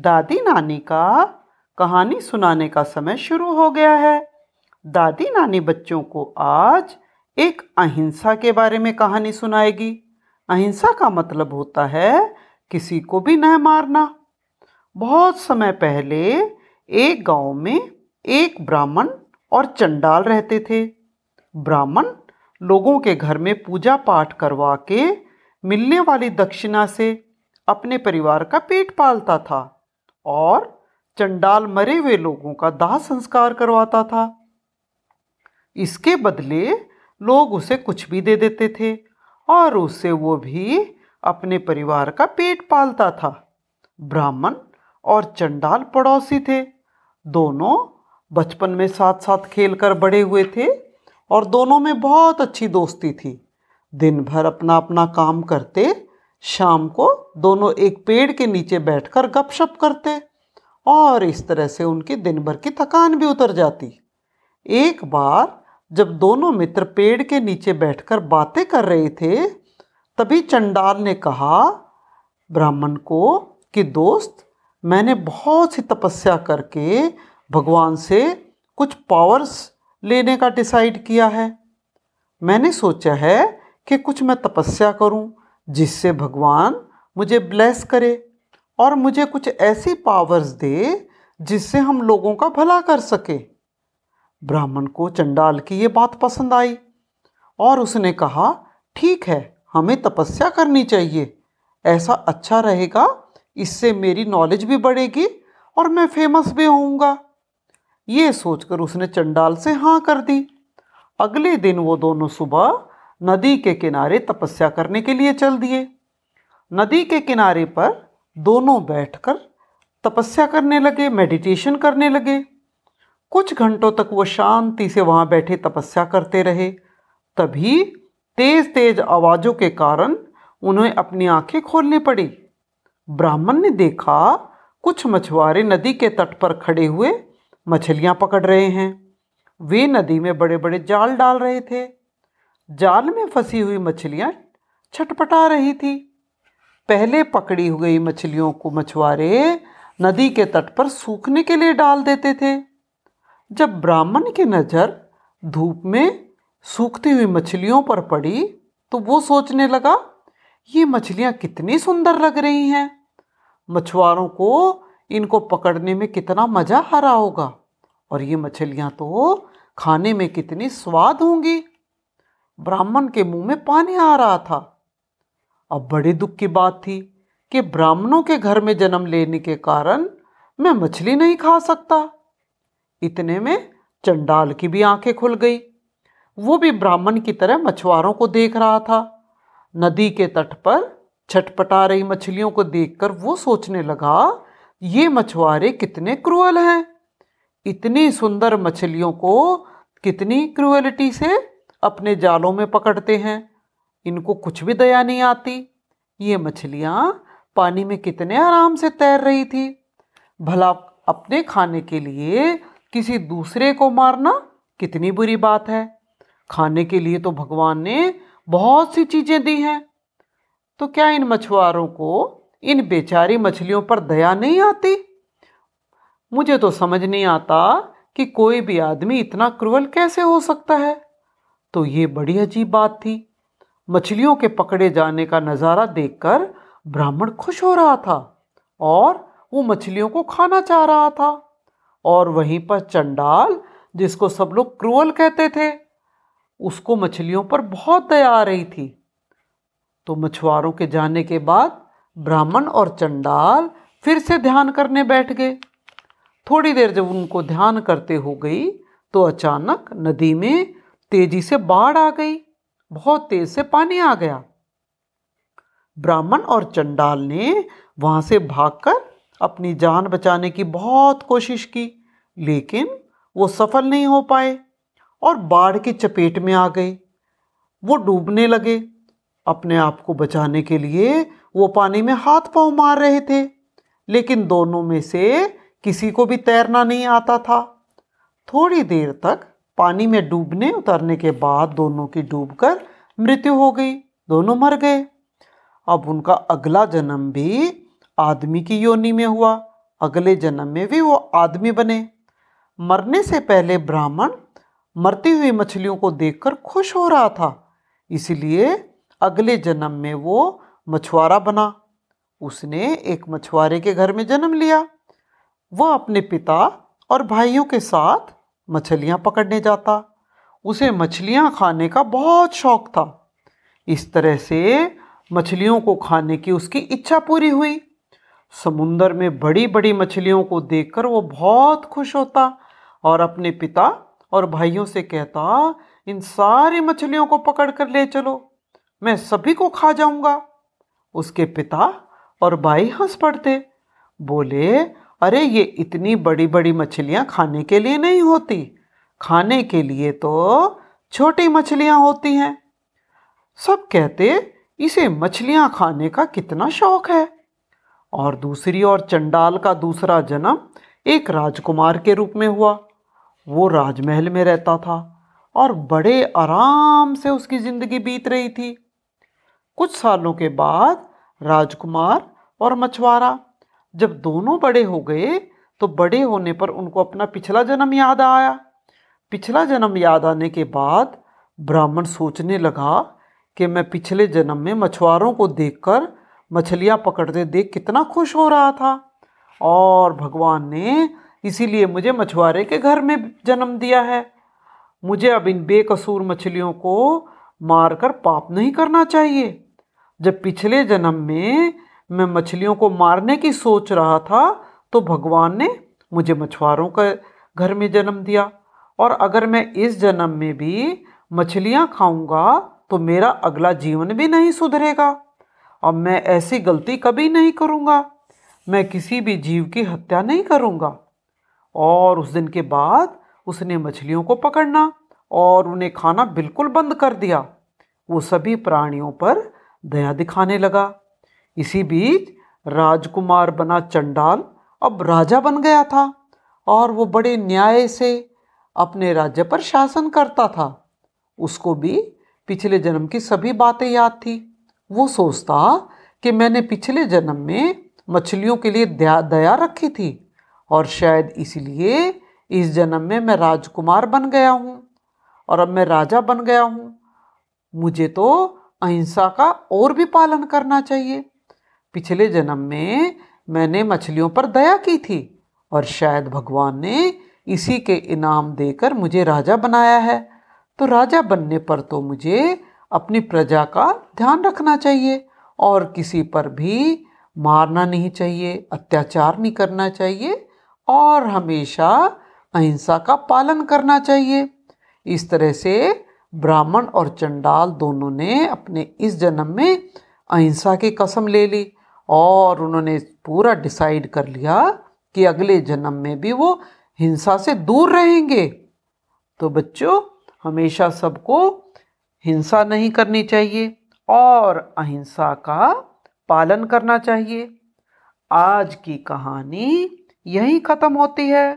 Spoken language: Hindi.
दादी नानी का कहानी सुनाने का समय शुरू हो गया है। दादी नानी बच्चों को आज एक अहिंसा के बारे में कहानी सुनाएगी। अहिंसा का मतलब होता है किसी को भी न मारना। बहुत समय पहले एक गाँव में एक ब्राह्मण और चंडाल रहते थे। ब्राह्मण लोगों के घर में पूजा पाठ करवा के मिलने वाली दक्षिणा से अपने परिवार का पेट पालता था। और चंडाल मरे हुए लोगों का दाह संस्कार करवाता था। इसके बदले लोग उसे कुछ भी दे देते थे और उससे वो भी अपने परिवार का पेट पालता था। ब्राह्मण और चंडाल पड़ोसी थे। दोनों बचपन में साथ साथ खेलकर बड़े हुए थे और दोनों में बहुत अच्छी दोस्ती थी। दिन भर अपना अपना काम करते शाम को दोनों एक पेड़ के नीचे बैठकर गपशप करते और इस तरह से उनकी दिन भर की थकान भी उतर जाती। एक बार जब दोनों मित्र पेड़ के नीचे बैठकर बातें कर रहे थे, तभी चंडाल ने कहा, ब्राह्मण को कि दोस्त, मैंने बहुत सी तपस्या करके भगवान से कुछ पावर्स लेने का डिसाइड किया है। मैंने सोचा है कि कुछ मैं तपस्या करूँ जिससे भगवान मुझे ब्लेस करे और मुझे कुछ ऐसी पावर्स दे जिससे हम लोगों का भला कर सके। ब्राह्मण को चंडाल की ये बात पसंद आई और उसने कहा, ठीक है, हमें तपस्या करनी चाहिए। ऐसा अच्छा रहेगा, इससे मेरी नॉलेज भी बढ़ेगी और मैं फ़ेमस भी होऊँगा। ये सोचकर उसने चंडाल से हाँ कर दी। अगले दिन वो दोनों सुबह नदी के किनारे तपस्या करने के लिए चल दिए। नदी के किनारे पर दोनों बैठकर तपस्या करने लगे मेडिटेशन करने लगे। कुछ घंटों तक वो शांति से वहाँ बैठे तपस्या करते रहे। तभी तेज तेज आवाज़ों के कारण उन्हें अपनी आँखें खोलनी पड़ी। ब्राह्मण ने देखा, कुछ मछुआरे नदी के तट पर खड़े हुए मछलियाँ पकड़ रहे हैं। वे नदी में बड़े बड़े जाल डाल रहे थे। जाल में फंसी हुई मछलियाँ छटपटा रही थी। पहले पकड़ी हुई मछलियों को मछुआरे नदी के तट पर सूखने के लिए डाल देते थे। जब ब्राह्मण की नज़र धूप में सूखती हुई मछलियों पर पड़ी तो वो सोचने लगा, ये मछलियाँ कितनी सुंदर लग रही हैं। मछुआरों को इनको पकड़ने में कितना मज़ा आ रहा होगा, और ये मछलियाँ तो खाने में कितनी स्वाद होंगी। ब्राह्मण के मुँह में पानी आ रहा था। अब बड़े दुख की बात थी कि ब्राह्मणों के घर में जन्म लेने के कारण मैं मछली नहीं खा सकता। इतने में चंडाल की भी आँखें खुल गई। वो भी ब्राह्मण की तरह मछुआरों को देख रहा था। नदी के तट पर छटपटा रही मछलियों को देखकर वो सोचने लगा, ये मछुआरे कितने क्रूअल हैं। इतनी सुंदर मछलियों को कितनी क्रूअलिटी से अपने जालों में पकड़ते हैं। इनको कुछ भी दया नहीं आती। ये मछलियाँ पानी में कितने आराम से तैर रही थी। भला अपने खाने के लिए किसी दूसरे को मारना कितनी बुरी बात है। खाने के लिए तो भगवान ने बहुत सी चीज़ें दी हैं। तो क्या इन मछुआरों को, इन बेचारी मछलियों पर दया नहीं आती? मुझे तो समझ नहीं आता कि कोई भी आदमी इतना क्रूअल कैसे हो सकता है। तो ये बड़ी अजीब बात थी। मछलियों के पकड़े जाने का नज़ारा देखकर ब्राह्मण खुश हो रहा था और वो मछलियों को खाना चाह रहा था और वहीं पर चंडाल, जिसको सब लोग क्रूअल कहते थे, उसको मछलियों पर बहुत दया आ रही थी। तो मछुआरों के जाने के बाद ब्राह्मण और चंडाल फिर से ध्यान करने बैठ गए। थोड़ी देर जब उनको ध्यान करते हो गई तो अचानक नदी में तेज़ी से बाढ़ आ गई, बहुत तेज से पानी आ गया। ब्राह्मण और चंडाल ने वहाँ से भागकर अपनी जान बचाने की बहुत कोशिश की, लेकिन वो सफल नहीं हो पाए और बाढ़ की चपेट में आ गए। वो डूबने लगे। अपने आप को बचाने के लिए वो पानी में हाथ पाँव मार रहे थे, लेकिन दोनों में से किसी को भी तैरना नहीं आता था। थोड़ी देर तक पानी में डूबने उतरने के बाद दोनों की डूबकर मृत्यु हो गई। दोनों मर गए। अब उनका अगला जन्म भी आदमी की योनि में हुआ। अगले जन्म में भी वो आदमी बने। मरने से पहले ब्राह्मण मरती हुई मछलियों को देखकर खुश हो रहा था। इसलिए अगले जन्म में वो मछुआरा बना। उसने एक मछुआरे के घर में जन्म लिया। वह अपने पिता और भाइयों के साथ मछलियाँ पकड़ने जाता। उसे मछलियाँ खाने का बहुत शौक था। इस तरह से मछलियों को खाने की उसकी इच्छा पूरी हुई। समुंदर में बड़ी बड़ी मछलियों को देखकर वो बहुत खुश होता और अपने पिता और भाइयों से कहता, इन सारी मछलियों को पकड़ कर ले चलो, मैं सभी को खा जाऊँगा। उसके पिता और भाई हंस पड़ते। बोले अरे, ये इतनी बड़ी बड़ी मछलियाँ खाने के लिए नहीं होती। खाने के लिए तो छोटी मछलियाँ होती हैं। सब कहते, इसे मछलियाँ खाने का कितना शौक है। और दूसरी ओर चंडाल का दूसरा जन्म एक राजकुमार के रूप में हुआ। वो राजमहल में रहता था और बड़े आराम से उसकी ज़िंदगी बीत रही थी। कुछ सालों के बाद राजकुमार और मछुआरा जब दोनों बड़े हो गए तो बड़े होने पर उनको अपना पिछला जन्म याद आया। पिछला जन्म याद आने के बाद ब्राह्मण सोचने लगा कि मैं पिछले जन्म में मछुआरों को देखकर मछलियाँ पकड़ते देख कितना खुश हो रहा था और भगवान ने इसीलिए मुझे मछुआरे के घर में जन्म दिया है। मुझे अब इन बेकसूर मछलियों को मारकर पाप नहीं करना चाहिए। जब पिछले जन्म में मैं मछलियों को मारने की सोच रहा था तो भगवान ने मुझे मछुआरों का घर में जन्म दिया। और अगर मैं इस जन्म में भी मछलियाँ खाऊँगा तो मेरा अगला जीवन भी नहीं सुधरेगा। और मैं ऐसी गलती कभी नहीं करूँगा। मैं किसी भी जीव की हत्या नहीं करूँगा। और उस दिन के बाद उसने मछलियों को पकड़ना और उन्हें खाना बिल्कुल बंद कर दिया। वो सभी प्राणियों पर दया दिखाने लगा। इसी बीच राजकुमार बना चंडाल अब राजा बन गया था और वो बड़े न्याय से अपने राज्य पर शासन करता था। उसको भी पिछले जन्म की सभी बातें याद थी। वो सोचता कि मैंने पिछले जन्म में मछलियों के लिए दया दया रखी थी और शायद इसलिए इस जन्म में मैं राजकुमार बन गया हूँ और अब मैं राजा बन गया हूँ। मुझे तो अहिंसा का और भी पालन करना चाहिए। पिछले जन्म में मैंने मछलियों पर दया की थी और शायद भगवान ने इसी के इनाम देकर मुझे राजा बनाया है। तो राजा बनने पर तो मुझे अपनी प्रजा का ध्यान रखना चाहिए और किसी पर भी मारना नहीं चाहिए, अत्याचार नहीं करना चाहिए और हमेशा अहिंसा का पालन करना चाहिए। इस तरह से ब्राह्मण और चंडाल दोनों ने अपने इस जन्म में अहिंसा की कसम ले ली और उन्होंने पूरा डिसाइड कर लिया कि अगले जन्म में भी वो हिंसा से दूर रहेंगे। तो बच्चों, हमेशा सबको हिंसा नहीं करनी चाहिए और अहिंसा का पालन करना चाहिए। आज की कहानी यहीं ख़त्म होती है।